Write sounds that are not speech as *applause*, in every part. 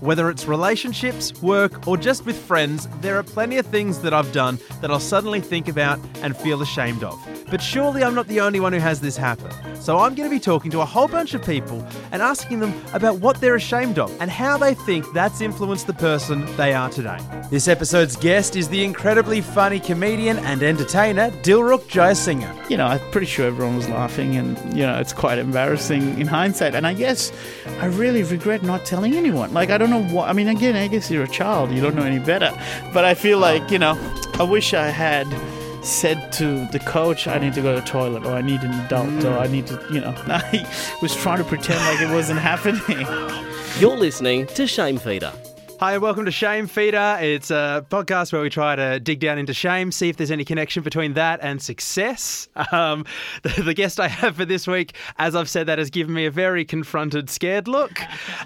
Whether it's relationships, work, or just with friends, there are plenty of things that I've done that I'll suddenly think about and feel ashamed of. But surely I'm not the only one who has this happen. So I'm going to be talking to a whole bunch of people and asking them about what they're ashamed of and how they think that's influenced the person they are today. This episode's guest is the incredibly funny comedian and entertainer Dilruk Jayasinghe. you know, I'm pretty sure everyone was laughing, and you know, it's quite embarrassing in hindsight. And I guess I really regret not telling anyone. Like, I don't know what. I mean, again, I guess you're a child, you don't know any better. But I feel like, you know, I wish I had said to the coach, I need to go to the toilet, or I need an adult, or mm. I need to, you know, *laughs* I was trying to pretend like it wasn't happening. You're listening to Shame Feeder. Hi, and welcome to Shame Feeder. It's a podcast where we try to dig down into shame, see if there's any connection between that and success. Um, *laughs* the, the guest I have for this week, as I've said that, has given me a very confronted, scared look.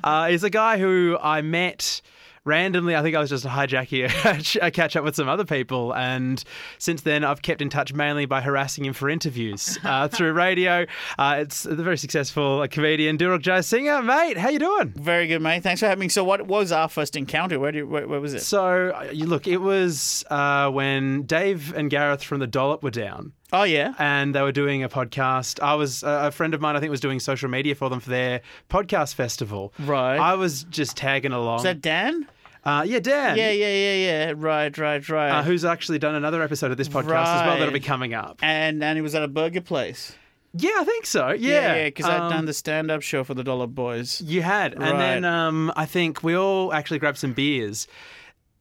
Uh, is a guy who I met randomly. I think I was just hijacking *laughs* a, catch up with some other people, and since then I've kept in touch mainly by harassing him for interviews uh, *laughs* through radio. Uh, it's a very successful comedian, Dilruk Jayasinghe, Mate, how you doing? Very good, mate. Thanks for having me. So, what was our first encounter? Where, do you, where, where was it? So, uh, look, it was uh, when Dave and Gareth from the Dollop were down. Oh, yeah. And they were doing a podcast. I was uh, a friend of mine. I think was doing social media for them for their podcast festival. Right. I was just tagging along. Is that Dan? uh, yeah, Dan. Yeah, yeah, yeah, yeah. Right, right, right. Uh, who's actually done another episode of this podcast as well that'll be coming up. and and he was at a burger place. Yeah, I think so. Yeah, yeah, because I'd Um, done the stand-up show for the Dollop Boys. You had, and then um, I think we all actually grabbed some beers.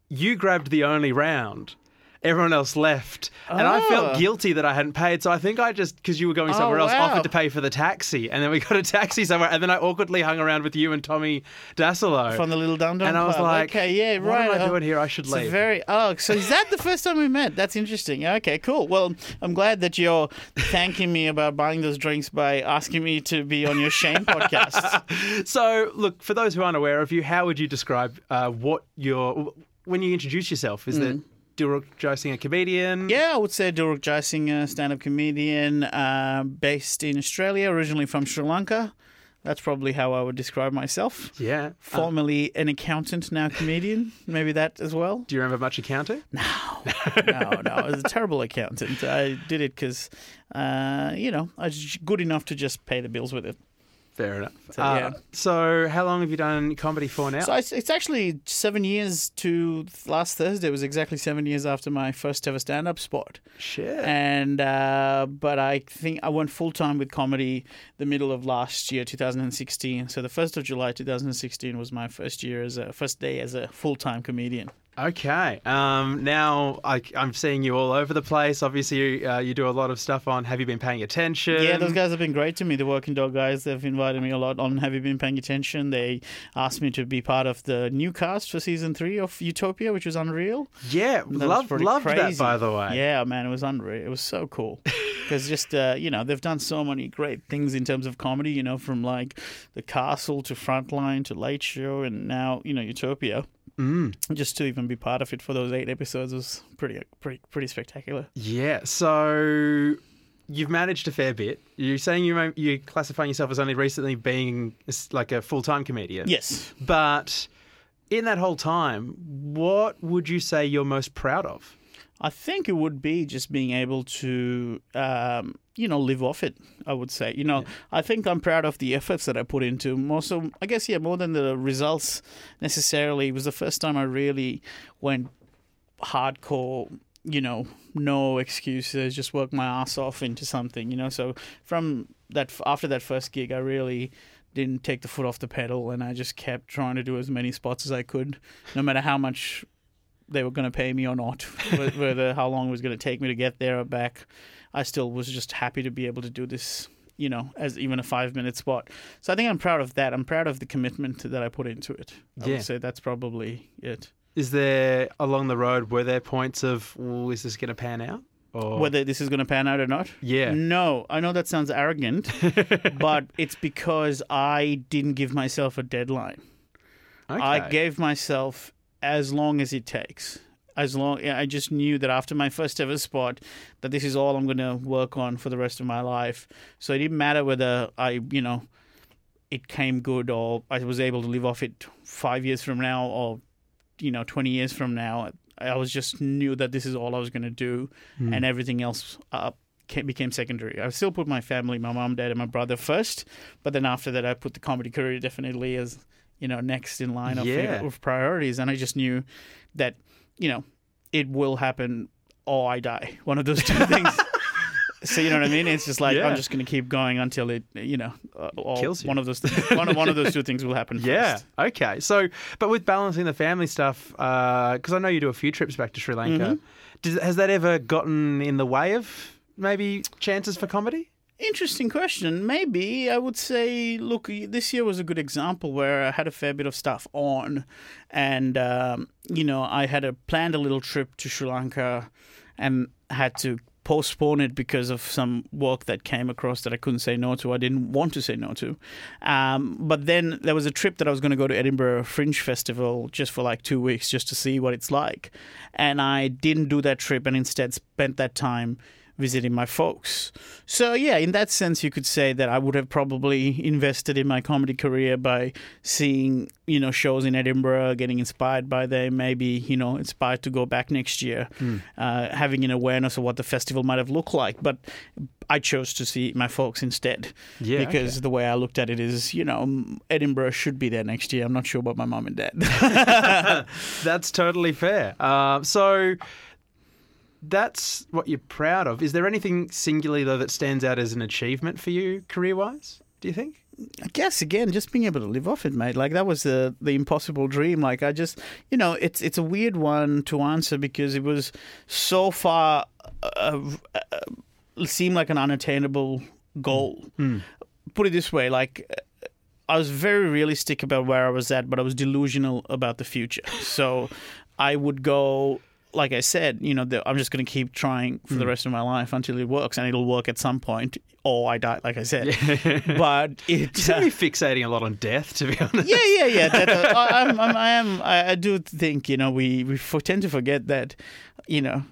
You grabbed the only round. Everyone else left, and I felt Oh. guilty that I hadn't paid. So I think I just because you were going somewhere else, wow. offered to pay for the taxi, and then we *laughs* got a taxi somewhere, and then I awkwardly hung around with you and Tommy Dassalo From the Little Dum Dum And I was Club. like, okay, yeah, right. what am I oh, doing here? I should it's leave. very oh, so is that the first time we met? That's interesting. Okay, cool. Well, I'm glad that you're thanking me about buying those drinks by asking me to be on your Shame podcast. *laughs* So, look, for those who aren't aware of you, how would you describe uh, what your when you introduce yourself? Is that Dilruk Jayasinghe, a comedian? Yeah, I would say Dilruk Jayasinghe, stand-up comedian, uh, based in Australia, originally from Sri Lanka. That's probably how I would describe myself. Yeah. Formerly an accountant, now comedian. Maybe that as well. Do you remember much accounting? No. No, no, I was a terrible accountant. I did it because, uh, you know, I was good enough to just pay the bills with it. Fair enough. So, Uh, yeah. so, how long have you done comedy for now? So it's, it's actually seven years to last Thursday. It was exactly seven years after my first ever stand-up spot. Shit. And uh, but I think I went full time with comedy the middle of last year, 2016. So the first of July 2016 was my first year as a first day as a full time comedian. Okay. Um, now I, I'm seeing you all over the place. Obviously, uh, you do a lot of stuff on Have You Been Paying Attention? Yeah, those guys have been great to me. The Working Dog guys, they've invited me a lot on Have You Been Paying Attention? They asked me to be part of the new cast for season three of Utopia, which was unreal. Yeah, That love, pretty loved that, by the way. Yeah, man, it was unreal. It was so cool. *laughs* Because just, uh, you know, they've done so many great things in terms of comedy, you know, from like The Castle to Frontline to Late Show and now, you know, Utopia. Mm. Just to even be part of it for those eight episodes was pretty, pretty, pretty spectacular. Yeah. So you've managed a fair bit. You're saying you you're classifying yourself as only recently being like a full time comedian. Yes. But in that whole time, what would you say you're most proud of? I think it would be just being able to, um, you know, live off it. I would say, you know, I think I'm proud of the efforts that I put into. More so, I guess, yeah, more than the results necessarily. It was the first time I really went hardcore. You know, no excuses, just work my ass off into something. You know, so from that after that first gig, I really didn't take the foot off the pedal, and I just kept trying to do as many spots as I could, no matter how much they were going to pay me or not, *laughs* whether how long it was going to take me to get there or back. I still was just happy to be able to do this you know, as even a five minute spot. So I think I'm proud of that. I'm proud of the commitment that I put into it. I Yeah. would say that's probably it. Is there along the road were there points of well, is this going to pan out? Or Whether this is going to pan out or not? Yeah. No, I know that sounds arrogant, *laughs* but it's because I didn't give myself a deadline. okay. I gave myself as long as it takes. As long, I just knew that after my first ever spot, that this is all I'm going to work on for the rest of my life. So it didn't matter whether I, you know, it came good or I was able to live off it five years from now or, you know, twenty years from now. I was just knew that this is all I was going to do, and everything else uh, became secondary. I still put my family, my mom, dad, and my brother first, but then after that, I put the comedy career definitely as you know next in line of, Yeah. of priorities, and I just knew that you know it will happen or I die. One of those two things. *laughs* So you know what I mean? It's just like Yeah. I'm just going to keep going until it, you know, uh, Kills you. one of those things, one of one of those two things will happen. *laughs* Yeah. first. Okay. So, but with balancing the family stuff, because I know you do a few trips back to Sri Lanka, Mm-hmm. Does, has that ever gotten in the way of maybe chances for comedy? Interesting question. Maybe I would say, look, this year was a good example where I had a fair bit of stuff on, and um, you know, I had a planned a little trip to Sri Lanka, and had to postpone it because of some work that came across that I couldn't say no to. I didn't want to say no to, um, but then there was a trip that I was going to go to Edinburgh Fringe Festival just for like two weeks, just to see what it's like, and I didn't do that trip, and instead spent that time visiting my folks. So yeah, in that sense, you could say that I would have probably invested in my comedy career by seeing you know shows in Edinburgh, getting inspired by them, maybe you know inspired to go back next year, uh, having an awareness of what the festival might have looked like. But I chose to see my folks instead Yeah, because the way I looked at it is, you know, Edinburgh should be there next year. I'm not sure about my mum and dad. *laughs* That's totally fair. Uh, so that's what you're proud of. Is there anything singularly though that stands out as an achievement for you career-wise? Do you think? I guess again, just being able to live off it, mate. Like that was the the impossible dream. Like I just, you know, it's it's a weird one to answer because it was so far uh, uh, seemed like an unattainable goal. Put it this way, like. I was very realistic about where I was at, but I was delusional about the future. So I would go, like I said, you know, the, I'm just going to keep trying for the rest of my life until it works, and it'll work at some point, or I die, like I said. *laughs* but it. You seem to be fixating a lot on death, to be honest. yeah, yeah, yeah. *laughs* That, uh, I, I'm, I'm, I am. I, do think you know we we tend to forget that you know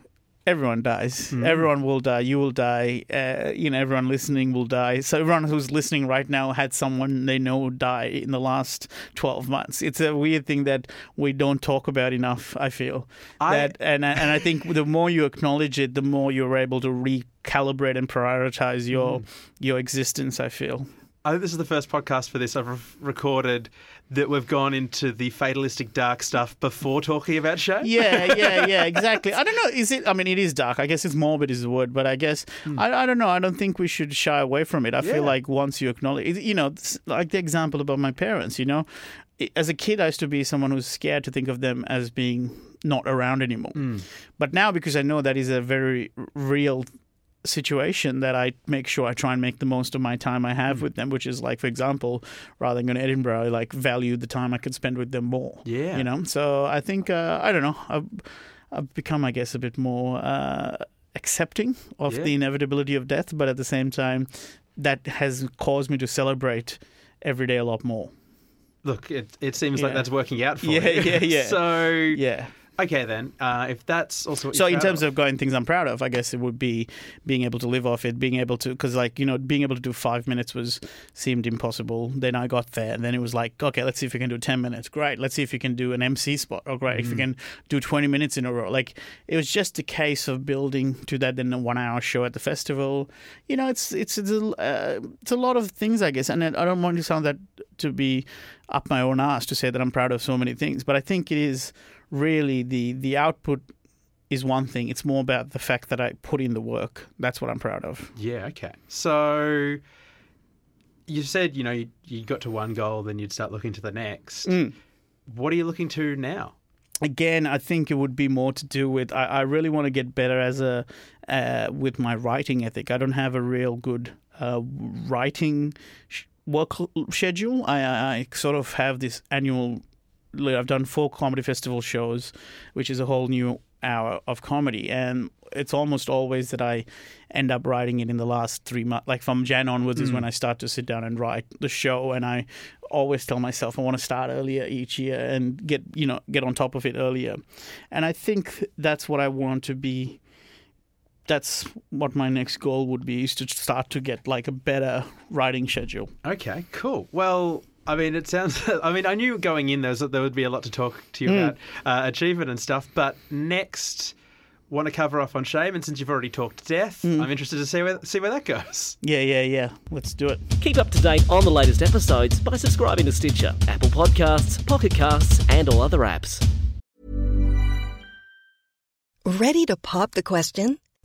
everyone dies. Everyone will die. You will die. Uh, you know, everyone listening will die. So everyone who's listening right now had someone they know die in the last twelve months. It's a weird thing that we don't talk about enough. I feel I- that, and I- and I think the more you acknowledge it, the more you're able to recalibrate and prioritize your your existence. I feel. I think this is the first podcast for this I've re- recorded that we've gone into the fatalistic dark stuff before talking about show. yeah, yeah, yeah, *laughs* exactly. I don't know. Is it? I mean, it is dark. I guess it's morbid is the word, but I guess hmm. I, I don't know. I don't think we should shy away from it. I Yeah. feel like once you acknowledge, you know, like the example about my parents. You know, as a kid, I used to be someone who's scared to think of them as being not around anymore. Hmm. But now, because I know that is a very real situation that I make sure I try and make the most of my time I have with them, which is like, for example, rather than going to Edinburgh, I like value the time I could spend with them more. Yeah. You know, so I think, uh, I don't know, I've, I've become, I guess, a bit more uh, accepting of Yeah. the inevitability of death, but at the same time, that has caused me to celebrate every day a lot more. Look, it, it seems like that's working out for Yeah, you. yeah, yeah. *laughs* So, Yeah. Okay then, uh, if that's also what So you're in terms of going things I'm proud of, I guess it would be being able to live off it, being able to because like you know being able to do five minutes was seemed impossible. Then I got there, and then it was like okay, let's see if we can do ten minutes. Great, let's see if you can do an MC spot. Oh great, if you can do twenty minutes in a row. Like it was just a case of building to that. Then a one hour show at the festival. You know, it's it's it's a, uh, it's a lot of things I guess, and I don't want to sound that to be up my own ass to say that I'm proud of so many things, but I think it is really the the output is one thing. It's more about the fact that I put in the work. That's what I'm proud of. Yeah, okay. So you said, you know, you, you got to one goal, then you'd start looking to the next. Mm. What are you looking to now? Again, I think it would be more to do with I, I really want to get better as a uh, with my writing ethic. I don't have a real good uh, writing sh- work schedule. I, I, I sort of have this annual. I've done four comedy festival shows, which is a whole new hour of comedy, and it's almost always that I end up writing it in the last three months. Like from Jan onwards is hmm. when I start to sit down and write the show, and I always tell myself I want to start earlier each year and get you know get on top of it earlier, and I think that's what I want to be. That's what my next goal would be is to start to get like a better writing schedule. Okay, cool. Well, I mean, it sounds. *laughs* I mean, I knew going in there was, there would be a lot to talk to you about uh, achievement and stuff. But next, want to cover off on shame, and since you've already talked death, I'm interested to see where see where that goes. Yeah, yeah, yeah. Let's do it. Keep up to date on the latest episodes by subscribing to Stitcher, Apple Podcasts, Pocket Casts, and all other apps. Ready to pop the question?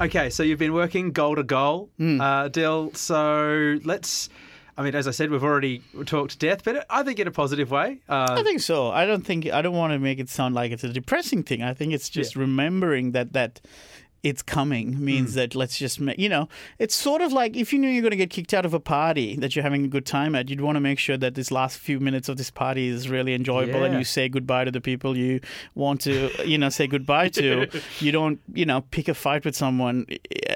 Okay, so you've been working goal to goal, uh, Dill. So let's. I mean, as I said, we've already talked death, but I think in a positive way. Uh, I think so. I don't think I don't want to make it sound like it's a depressing thing. I think it's just remembering that that it's coming means hmm. that let's just make you know it's sort of like if you knew you're going to get kicked out of a party that you're having a good time at you'd want to make sure that this last few minutes of this party is really enjoyable and you say goodbye to the people you want to you know say goodbye to *laughs* you don't you know pick a fight with someone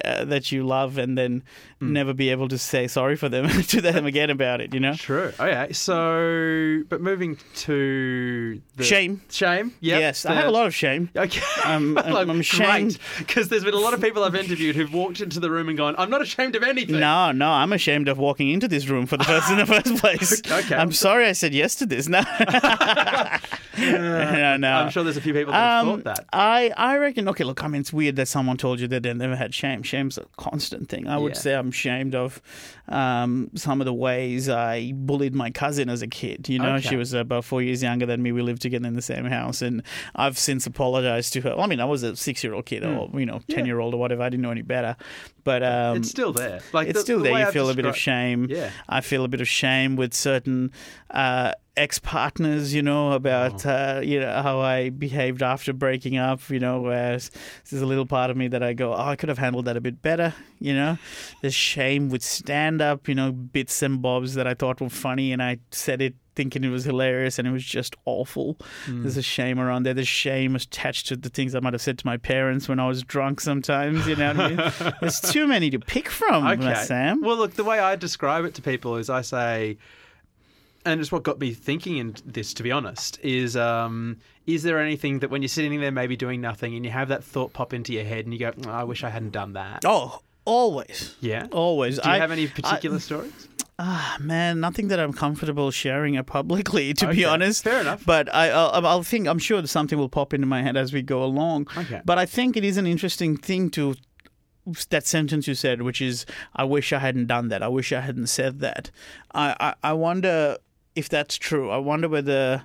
uh, that you love and then hmm. never be able to say sorry for them *laughs* to them again about it you know True. Oh, okay. So, but moving to the Shame. Shame. Yep. yes I have a lot of shame Okay. Um, *laughs* I'm- I'm- I'm ashamed. because there's been a lot of people I've *laughs* interviewed who've walked into the room and gone, "I'm not ashamed of anything." No, no, I'm ashamed of walking into this room for the first in the first *laughs* place. Okay. I'm sorry I said yes to this. No, *laughs* no, no. I'm sure there's a few people that have Um, thought that. I, I reckon. Okay, look. I mean, it's weird that someone told you that they never had shame. Shame's a constant thing. I would Yeah. say I'm ashamed of um, some of the ways I bullied my cousin as a kid. You know, Okay. she was about four years younger than me. We lived together in the same house, and I've since apologized to her. I mean, I was a six-year-old kid, or you know, ten-year-old or whatever. I didn't know any better, but um, it's still there. Like it's the- still the there. You I've feel a bit of shame. Yeah. I feel a bit of shame with certain uh, ex-partners. You know about Oh. uh, you know how I behaved after breaking up. You know, whereas there's a little part of me that I go, oh, I could have handled that a bit better. You know, there's shame with stand-up. You know, bits and bobs that I thought were funny, and I said it thinking it was hilarious and it was just awful. Hmm. There's a shame around there. There's shame attached to the things I might have said to my parents when I was drunk sometimes, you know I mean? *laughs* There's too many to pick from, Okay. Sam. Well, look, the way I describe it to people is I say, and it's what got me thinking in this, to be honest, is um, is there anything that when you're sitting there maybe doing nothing and you have that thought pop into your head and you go, "Oh, I wish I hadn't done that? Oh, always. Yeah. Always. Do you I- have any I- particular stories? Ah, man, nothing that I'm comfortable sharing it publicly, *laughs* to be honest. fair enough. But I, I'll, I'll think. I'm sure that something will pop into my head as we go along. Okay. But I think it is an interesting thing to that sentence you said, which is, "I wish I hadn't done that. I wish I hadn't said that." I, I, I wonder if that's true. I wonder whether,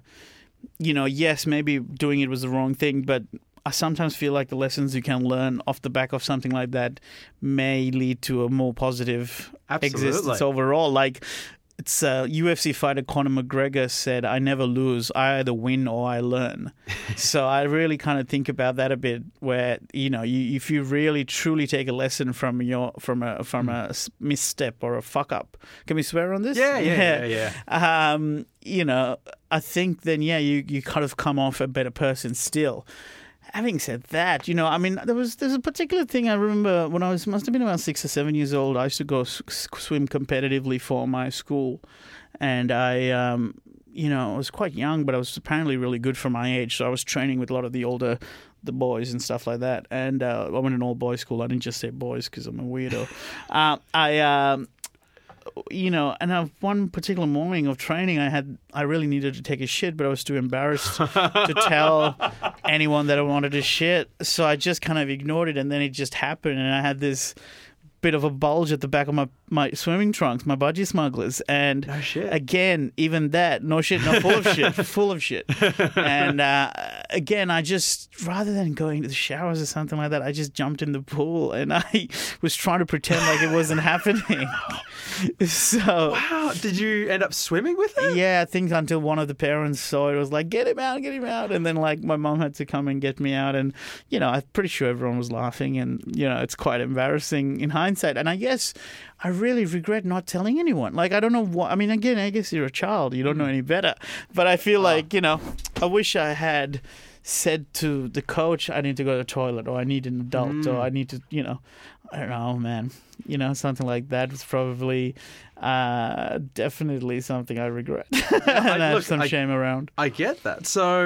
you know, yes, maybe doing it was the wrong thing, but I sometimes feel like the lessons you can learn off the back of something like that may lead to a more positive Absolutely. existence overall. Like it's uh, UFC fighter Conor McGregor said, "I never lose. I either win or I learn." *laughs* so I really kind of think about that a bit. Where you know, you, if you really truly take a lesson from your from a from a misstep or a fuck up, can we swear on this? Yeah, yeah, yeah, *laughs* yeah. Um, you know, I think then yeah, you you kind of come off a better person still. Having said that, you know, I mean, there was there's a particular thing I remember when I was must have been around six or seven years old. I used to go swim competitively for my school, and I, um, you know, I was quite young, but I was apparently really good for my age. So I was training with a lot of the older the boys and stuff like that. And uh, I went to an all boys school. I didn't just say boys because I'm a weirdo. *laughs* uh, I. Um, you know, and uh, one particular morning of training, I had I really needed to take a shit, but I was too embarrassed to *laughs* tell anyone that I wanted to shit, so I just kind of ignored it, and then it just happened, and I had this bit of a bulge at the back of my, my swimming trunks, my budgie smugglers, and No again, even that, no shit, not full of *laughs* shit, full of shit, and uh, again, I just rather than going to the showers or something like that, I just jumped in the pool, and I *laughs* was trying to pretend like it wasn't happening. *laughs* so Wow, did you end up swimming with it? yeah, I think until one of the parents saw it, it was like, get him out, get him out. And then, like, my mom had to come and get me out. And, you know, I'm pretty sure everyone was laughing. And, you know, it's quite embarrassing in hindsight. And I guess I really regret not telling anyone. Like, I don't know what, I mean, again, I guess you're a child, you don't know mm-hmm. any better. But I feel like, you know, I wish I had said to the coach, I need to go to the toilet or I need an adult or I need to, you know, I don't know, man. You know, something like that was probably uh, definitely something I regret. *laughs* and I have look, some I- shame around. I get that. So,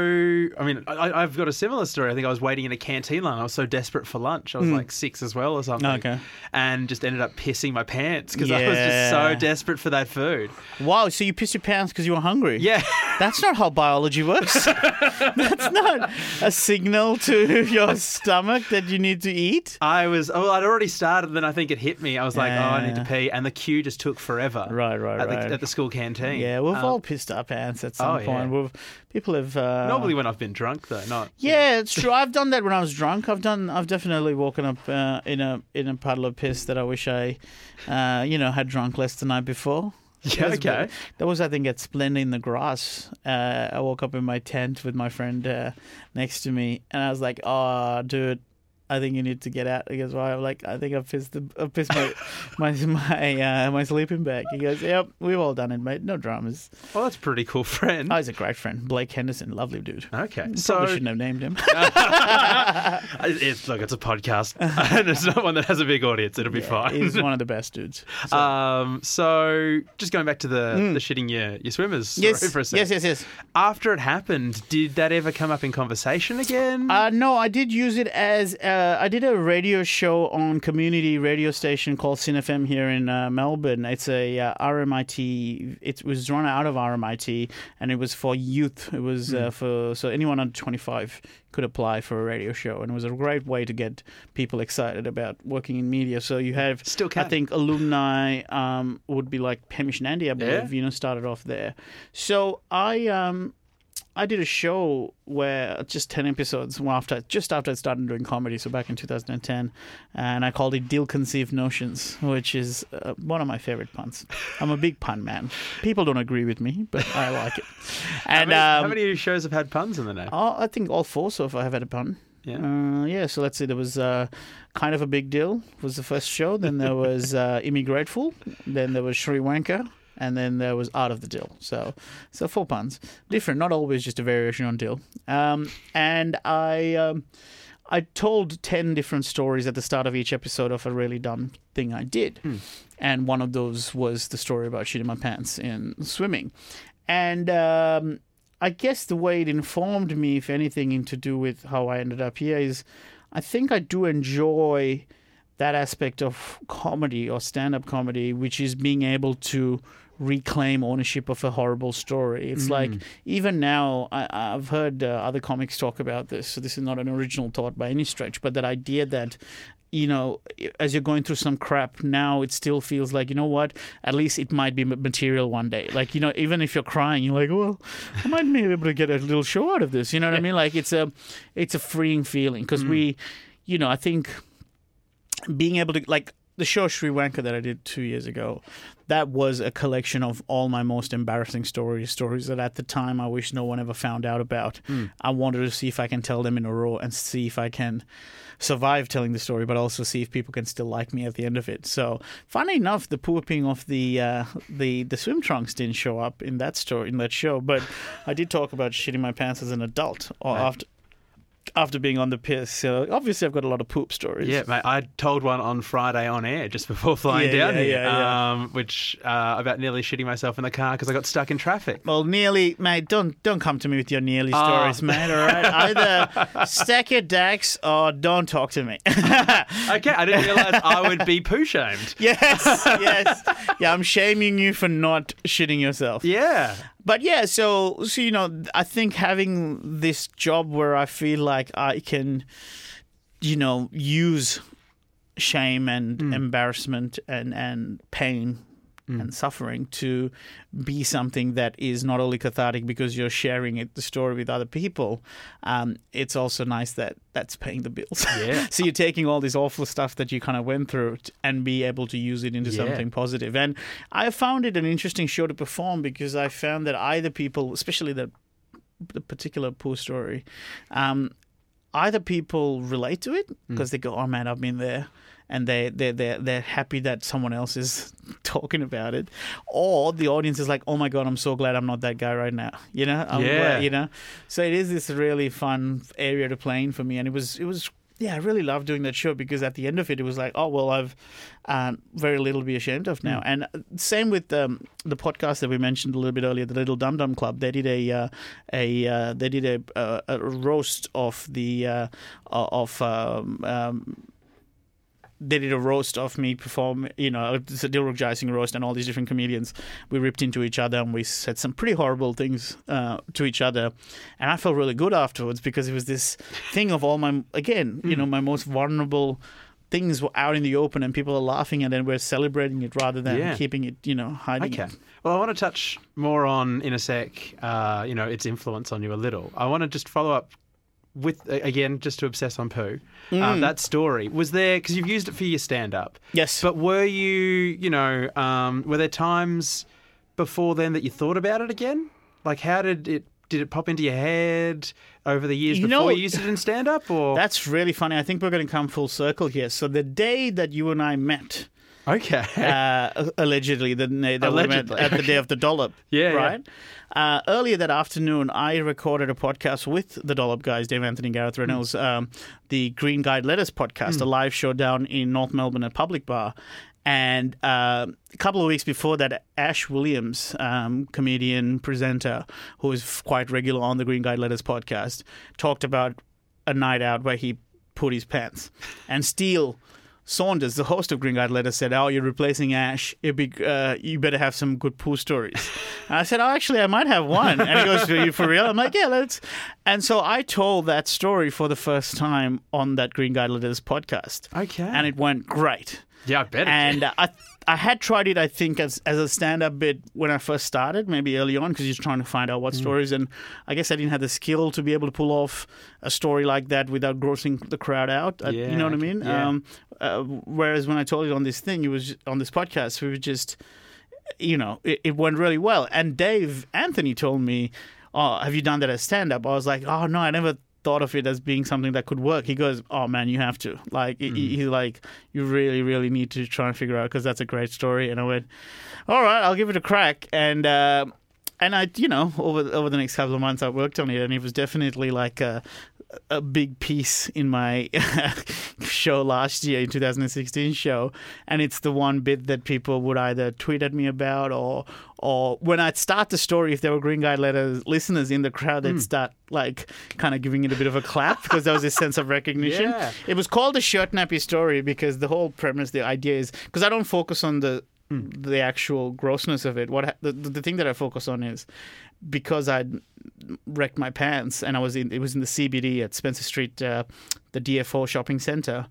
I mean, I, I've got a similar story. I think I was waiting in a canteen line. I was so desperate for lunch. I was like six as well or something. Okay. And just ended up pissing my pants because I was just so desperate for that food. Wow, so you pissed your pants because you were hungry? Yeah. That's not how biology works. *laughs* That's not a signal to *laughs* your stomach that you need to eat. I was, oh, I'd already started. Then I think it hit me. I was like, oh, I need to pee. And the queue just took forever. Right, right, at right. The, at the school canteen. Yeah, we've Um, all pissed our pants at some oh, point. yeah. We've people have uh, Normally when I've been drunk, though, not. Yeah, it's true. I've done that when I was drunk. I've done. I've definitely woken up uh, in a in a puddle of piss that I wish I, uh, you know, had drunk less the night before. Yeah, okay. That was, I think, at Splendour in the Grass. Uh, I woke up in my tent with my friend uh, next to me, and I was like, "Oh, dude." I think you need to get out. He goes, "Why?" I'm like, "I think I've pissed, the, I've pissed my *laughs* my my uh, my sleeping bag." He goes, "Yep, we've all done it, mate. No dramas." Well, that's a pretty cool friend. Oh, he's a great friend, Blake Henderson, lovely dude. okay. Probably So, shouldn't have named him. *laughs* *laughs* it's, look, it's a podcast. and it's not one that has a big audience. It'll be fine. He's one of the best dudes. So- Um, so just going back to the, the shitting your, your swimmers Mm. yes, for a sec. yes, yes, yes. After it happened, did that ever come up in conversation again? Uh, no, I did use it as uh, I did a radio show on community radio station called SYN FM here in uh, Melbourne. It's a uh, RMIT. It was run out of RMIT, and it was for youth. It was uh, for so anyone under twenty five could apply for a radio show, and it was a great way to get people excited about working in media. So you have Still can. I think alumni um, would be like Hamish and Andy, I believe. Yeah. You know, started off there. So I um, I did a show where just ten episodes after just after I started doing comedy, so back in 2010, and I called it "Deal Conceived Notions," which is uh, one of my favorite puns. I'm a big pun man. People don't agree with me, but I like it. And *laughs* how, many, how um, many shows have had puns in the name? oh, I think all four so far have had a pun. Yeah. Uh, yeah, so let's see. There was uh, kind of a big deal. Was the first show. Then there was uh, Immigrateful. Then there was Sri Lanka. And then there was Art of the Deal. So, so four puns, different, not always just a variation on deal. Um, and I, um, I told ten different stories at the start of each episode of a really dumb thing I did, and one of those was the story about shitting my pants in swimming, and um, I guess the way it informed me, if anything, in to do with how I ended up here is, I think I do enjoy that aspect of comedy or stand-up comedy, which is being able to reclaim ownership of a horrible story. It's like even now, I, I've heard uh, other comics talk about this. So this is not an original thought by any stretch, but that idea that you know, as you're going through some crap now, it still feels like, you know what, at least it might be material one day. Like, you know, even if you're crying, you're like, well, I might be able to get a little show out of this. You know what I mean? Like, it's a, it's a freeing feeling because we, you know, I think being able to, like, the show Sri Lanka that I did two years ago, that was a collection of all my most embarrassing stories, stories that at the time I wish no one ever found out about. I wanted to see if I can tell them in a row and see if I can survive telling the story, but also see if people can still like me at the end of it. So, funny enough, the pooping of the uh, the the swim trunks didn't show up in that story in that show, but I did talk about shitting my pants as an adult or after after being on the piss. So obviously, I've got a lot of poop stories. Yeah, mate. I told one on Friday on air just before flying Yeah, down yeah, here, yeah. Um, which uh, about nearly shitting myself in the car because I got stuck in traffic. Well, nearly, mate. Don't don't come to me with your nearly Ah. stories, mate. All right, *laughs* either stack your decks or don't talk to me. *laughs* Okay, I didn't realise I would be poo shamed. *laughs* yes, yes, yeah. I'm shaming you for not shitting yourself. Yeah. But yeah, so so you know, I think having this job where I feel like I can, you know, use shame and mm. embarrassment and and pain and suffering to be something that is not only cathartic because you're sharing it the story with other people. Um, it's also nice that that's paying the bills. *laughs* Yeah. so you're taking all this awful stuff that you kind of went through and be able to use it into Yeah. something positive. And I found it an interesting show to perform because I found that either people, especially the the particular poor story, um, either people relate to it because they go, "Oh man, I've been there," and they they they they're happy that someone else is *laughs* talking about it, or the audience is like, "Oh my god, I'm so glad I'm not that guy right now," you know? I'm Yeah. glad- you know. So it is this really fun area to play in for me, and it was it was. Yeah, I really loved doing that show because at the end of it, it was like, oh well, I've um, very little to be ashamed of now. And uh, same with um, the podcast that we mentioned a little bit earlier, the Little Dum Dum Club. They did a uh, a uh, they did a, a, a roast of the uh, of um, um, they did a roast of me perform, you know, it's a Dilruk Jayasinghe roast and all these different comedians. We ripped into each other and we said some pretty horrible things uh, to each other. And I felt really good afterwards because it was this thing of all my, again, you know, my most vulnerable things were out in the open and people are laughing and then we're celebrating it rather than Yeah. keeping it, you know, hiding Okay. it. Well, I want to touch more on in a sec. Uh, you know, its influence on you a little. I want to just follow up with again, just to obsess on poo. Uh, that story was there because you've used it for your stand-up. Yes. But were you, you know, um, were there times before then that you thought about it again? Like, how did it? Did it pop into your head over the years You before know- you used it in stand-up? Or That's really funny. I think we're going to come full circle here. So the day that you and I met, okay. uh, allegedly the day Allegedly, at the day of the dollop. *laughs* Yeah, yeah. right. Uh, earlier that afternoon, I recorded a podcast with the Dollop guys, Dave Anthony, Gareth Reynolds, Hmm. um, the Green Guide Letters podcast, a live show down in North Melbourne at Public Bar. And uh, a couple of weeks before that, Ash Williams, um, comedian, presenter, who is quite regular on the Green Guide Letters podcast, talked about a night out where he put his pants. And Steele Saunders, the host of Green Guide Letters, said, "Oh, you're replacing Ash. It'd be, uh, you better have some good pool stories." And I said, "Oh, actually, I might have one." And he goes, "Are you for real?" I'm like, "Yeah, let's." And so I told that story for the first time on that Green Guide Letters podcast, okay. and it went great. Yeah, I bet. And I I had tried it, I think, as as a stand up bit when I first started, maybe early on, because you're trying to find out Mm. what stories. And I guess I didn't have the skill to be able to pull off a story like that without grossing the crowd out. Yeah, you know what I mean? Yeah. Um, uh, whereas when I told it on this thing, it was on this podcast, we were just, you know, it, it went really well. And Dave Anthony told me, "Oh, have you done that as stand up?" I was like, "Oh no, I never." Thought of it as being something that could work. He goes, "Oh man, you have to like." he- He's like, "You really, really need to try and figure out because that's a great story." And I went, "All right, I'll give it a crack." And uh, and I, you know, over over the next couple of months, I worked on it, and it was definitely like a a big piece in my *laughs* show last year in 2016 show. And it's the one bit that people would either tweet at me about or or when I'd start the story if there were green guide letters listeners in the crowd they'd hmm. start like kind of giving it a bit of a clap because there was this sense of recognition. *laughs* Yeah. it was called the shirt nappy story because the whole premise the idea is because I don't focus on the the actual grossness of it what the, the thing that I focus on is because I'd wrecked my pants and I was in it was in the CBD at Spencer Street, uh, the DFO shopping center.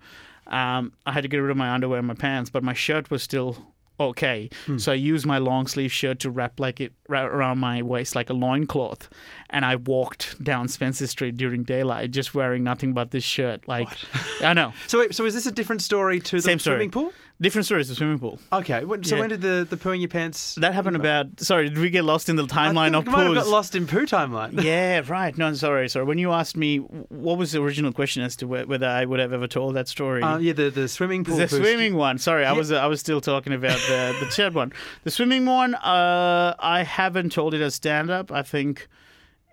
Um, I had to get rid of my underwear and my pants, but my shirt was still okay. So I used my long sleeve shirt to wrap like it wrap around my waist like a loincloth. And I walked down Spencer Street during daylight just wearing nothing but this shirt. Like I know. *laughs* so, wait, so is this a different story to the Same story. swimming pool? Different stories the swimming pool. Okay. when- So Yeah. when did the the pooing your pants? That happened about sorry, did we get lost in the I timeline think of we might have got poos? lost in poo timeline. *laughs* Yeah, right. No, sorry, sorry. When you asked me, what was the original question as to whe- whether I would have ever told that story? Uh, yeah, the, the swimming pool. the poo swimming one. Sorry, I was I was still talking about the the third one. The swimming one. Uh, I haven't told it as stand up. I think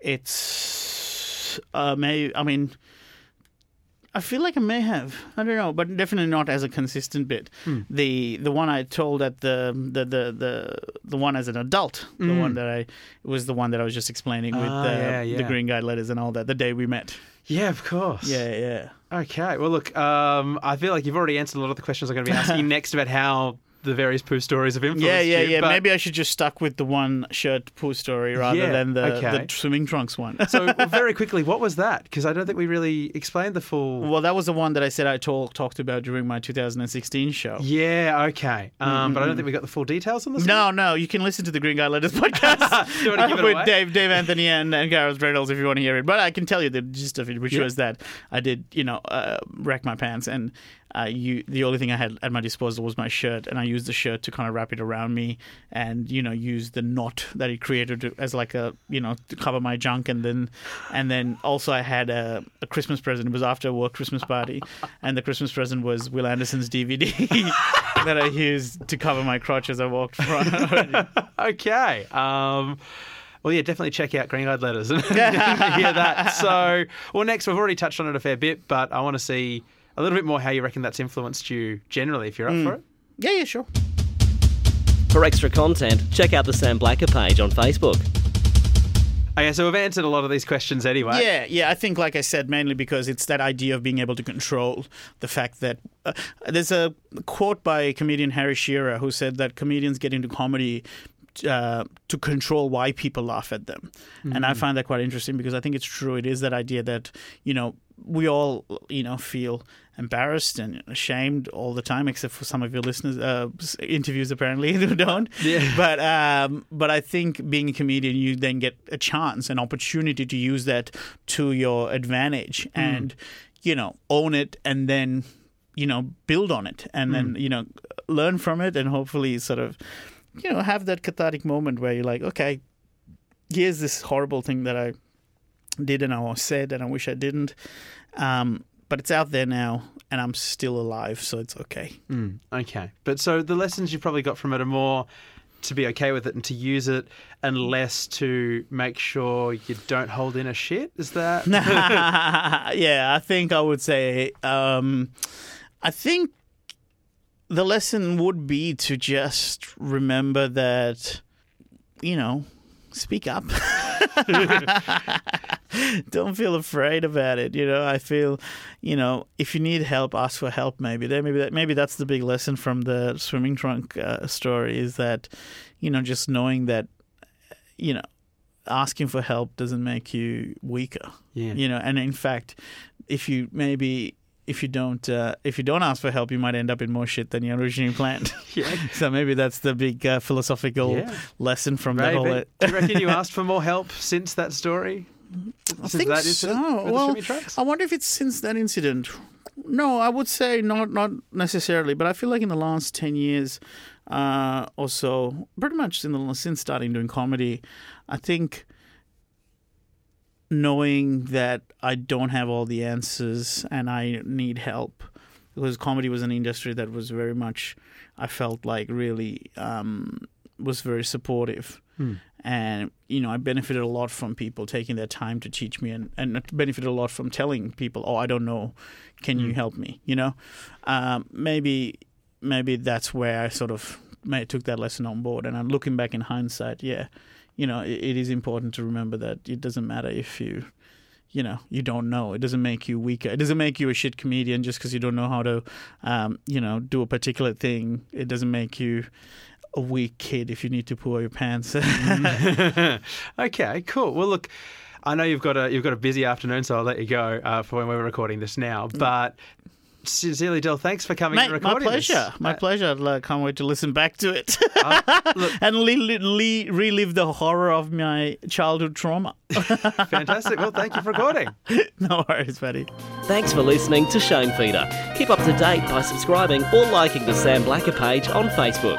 it's uh, maybe. I mean, I feel like I may have. I don't know, but definitely not as a consistent bit. Hmm. The the one I told at the the the the, the one as an adult, the one that I was the one that I was just explaining with Hmm. Ah, the, yeah, yeah. the green guide letters and all that. The day we met. Yeah, of course. Yeah, yeah. Okay. Well, look, um, I feel like you've already answered a lot of the questions I'm going to be asking *laughs* next about how the various poo stories have influenced Yeah, yeah, you, yeah. Maybe I should just stuck with the one shirt poo story rather Yeah, than the, okay. the swimming trunks one. So, *laughs* well, very quickly, what was that? Because I don't think we really explained the full. well, that was the one that I said I talk, talked about during my 2016 show. Yeah, okay. Um, But I don't think we got the full details on this. No, no, you can listen to the Green Guide Letters *laughs* podcast *laughs* Do you wanna give it with away? Dave, Dave Anthony, and, and Gareth Reynolds if you want to hear it. But I can tell you the gist of it, which Yeah. was that I did, you know, uh, wreck my pants, and uh, you the only thing I had at my disposal was my shirt, and I used the shirt to kind of wrap it around me, and you know, use the knot that it created to- as like a, you know, to cover my junk, and then, and then also I had a, a Christmas present. It was after a work Christmas party, and the Christmas present was Wil Anderson's DVD *laughs* that I used to cover my crotch as I walked. *laughs* Okay. Um, well, yeah, definitely check out Green Guide Letters *laughs* and hear that. So, well, next, we've already touched on it a fair bit, but I want to see a little bit more how you reckon that's influenced you generally, if you're up for it. Yeah, yeah, sure. For extra content, check out the Sam Blacker page on Facebook. Okay, so we've answered a lot of these questions anyway. Yeah, yeah. I think, like I said, mainly because it's that idea of being able to control the fact that uh, there's a quote by comedian Harry Shearer who said that comedians get into comedy. Uh, to control why people laugh at them, and I find that quite interesting because I think it's true. It is that idea that you know we all you know feel embarrassed and ashamed all the time, except for some of your listeners uh, interviews apparently *laughs* who don't. Yeah. But um, but I think being a comedian, you then get a chance, an opportunity to use that to your advantage, and you know own it, and then you know build on it, and then you know learn from it, and hopefully sort of you know have that cathartic moment where you're like, okay, here's this horrible thing that I did and I said, and I wish I didn't. Um, but it's out there now, and I'm still alive, so it's okay. Mm, okay. But so the lessons you probably got from it are more to be okay with it and to use it and less to make sure you don't hold in a shit. Is that? *laughs* yeah, I think I would say. Um, I think the lesson would be to just remember that, you know, speak up. *laughs* *laughs* Don't feel afraid about it. You know, I feel, you know, if you need help, ask for help. Maybe there, maybe that, maybe that's the big lesson from the swimming trunk uh, story is that, you know, just knowing that, you know, asking for help doesn't make you weaker Yeah. you know and in fact if you maybe if you don't uh, if you don't ask for help you might end up in more shit than you originally planned *laughs* Yeah. *laughs* so maybe that's the big uh, philosophical Yeah. lesson from the Ray, whole but do you reckon you *laughs* asked for more help since that story? I Since think that so. incident with the Well. I wonder if it's since that incident. No, I would say not not necessarily, but I feel like in the last ten years uh, or so, pretty much in the, since starting doing comedy, I think knowing that I don't have all the answers and I need help. Because comedy was an industry that was very much I felt like really um, was very supportive. And you know I benefited a lot from people taking their time to teach me and, and benefited a lot from telling people oh I don't know. Can you help me? You know? Um, maybe maybe that's where I sort of took that lesson on board. And I'm looking back in hindsight yeah you know it, it is important to remember that it doesn't matter if you you know you don't know. It doesn't make you weaker. It doesn't make you a shit comedian just because you don't know how to um, you know do a particular thing. It doesn't make you a weak kid if you need to pull your pants. *laughs* Okay, cool. Well, look, I know you've got a you've got a busy afternoon, so I'll let you go uh, for when we're recording this now. But sincerely, Dill, thanks for coming and Mate, my recording this. pleasure. My Uh, pleasure. I can't wait to listen back to it *laughs* uh, and li- li- li- relive the horror of my childhood trauma. *laughs* fantastic. Well, thank you for recording. *laughs* no worries, buddy. Thanks for listening to Shame Feeder. Keep up to date by subscribing or liking the Sam Blacker page on Facebook.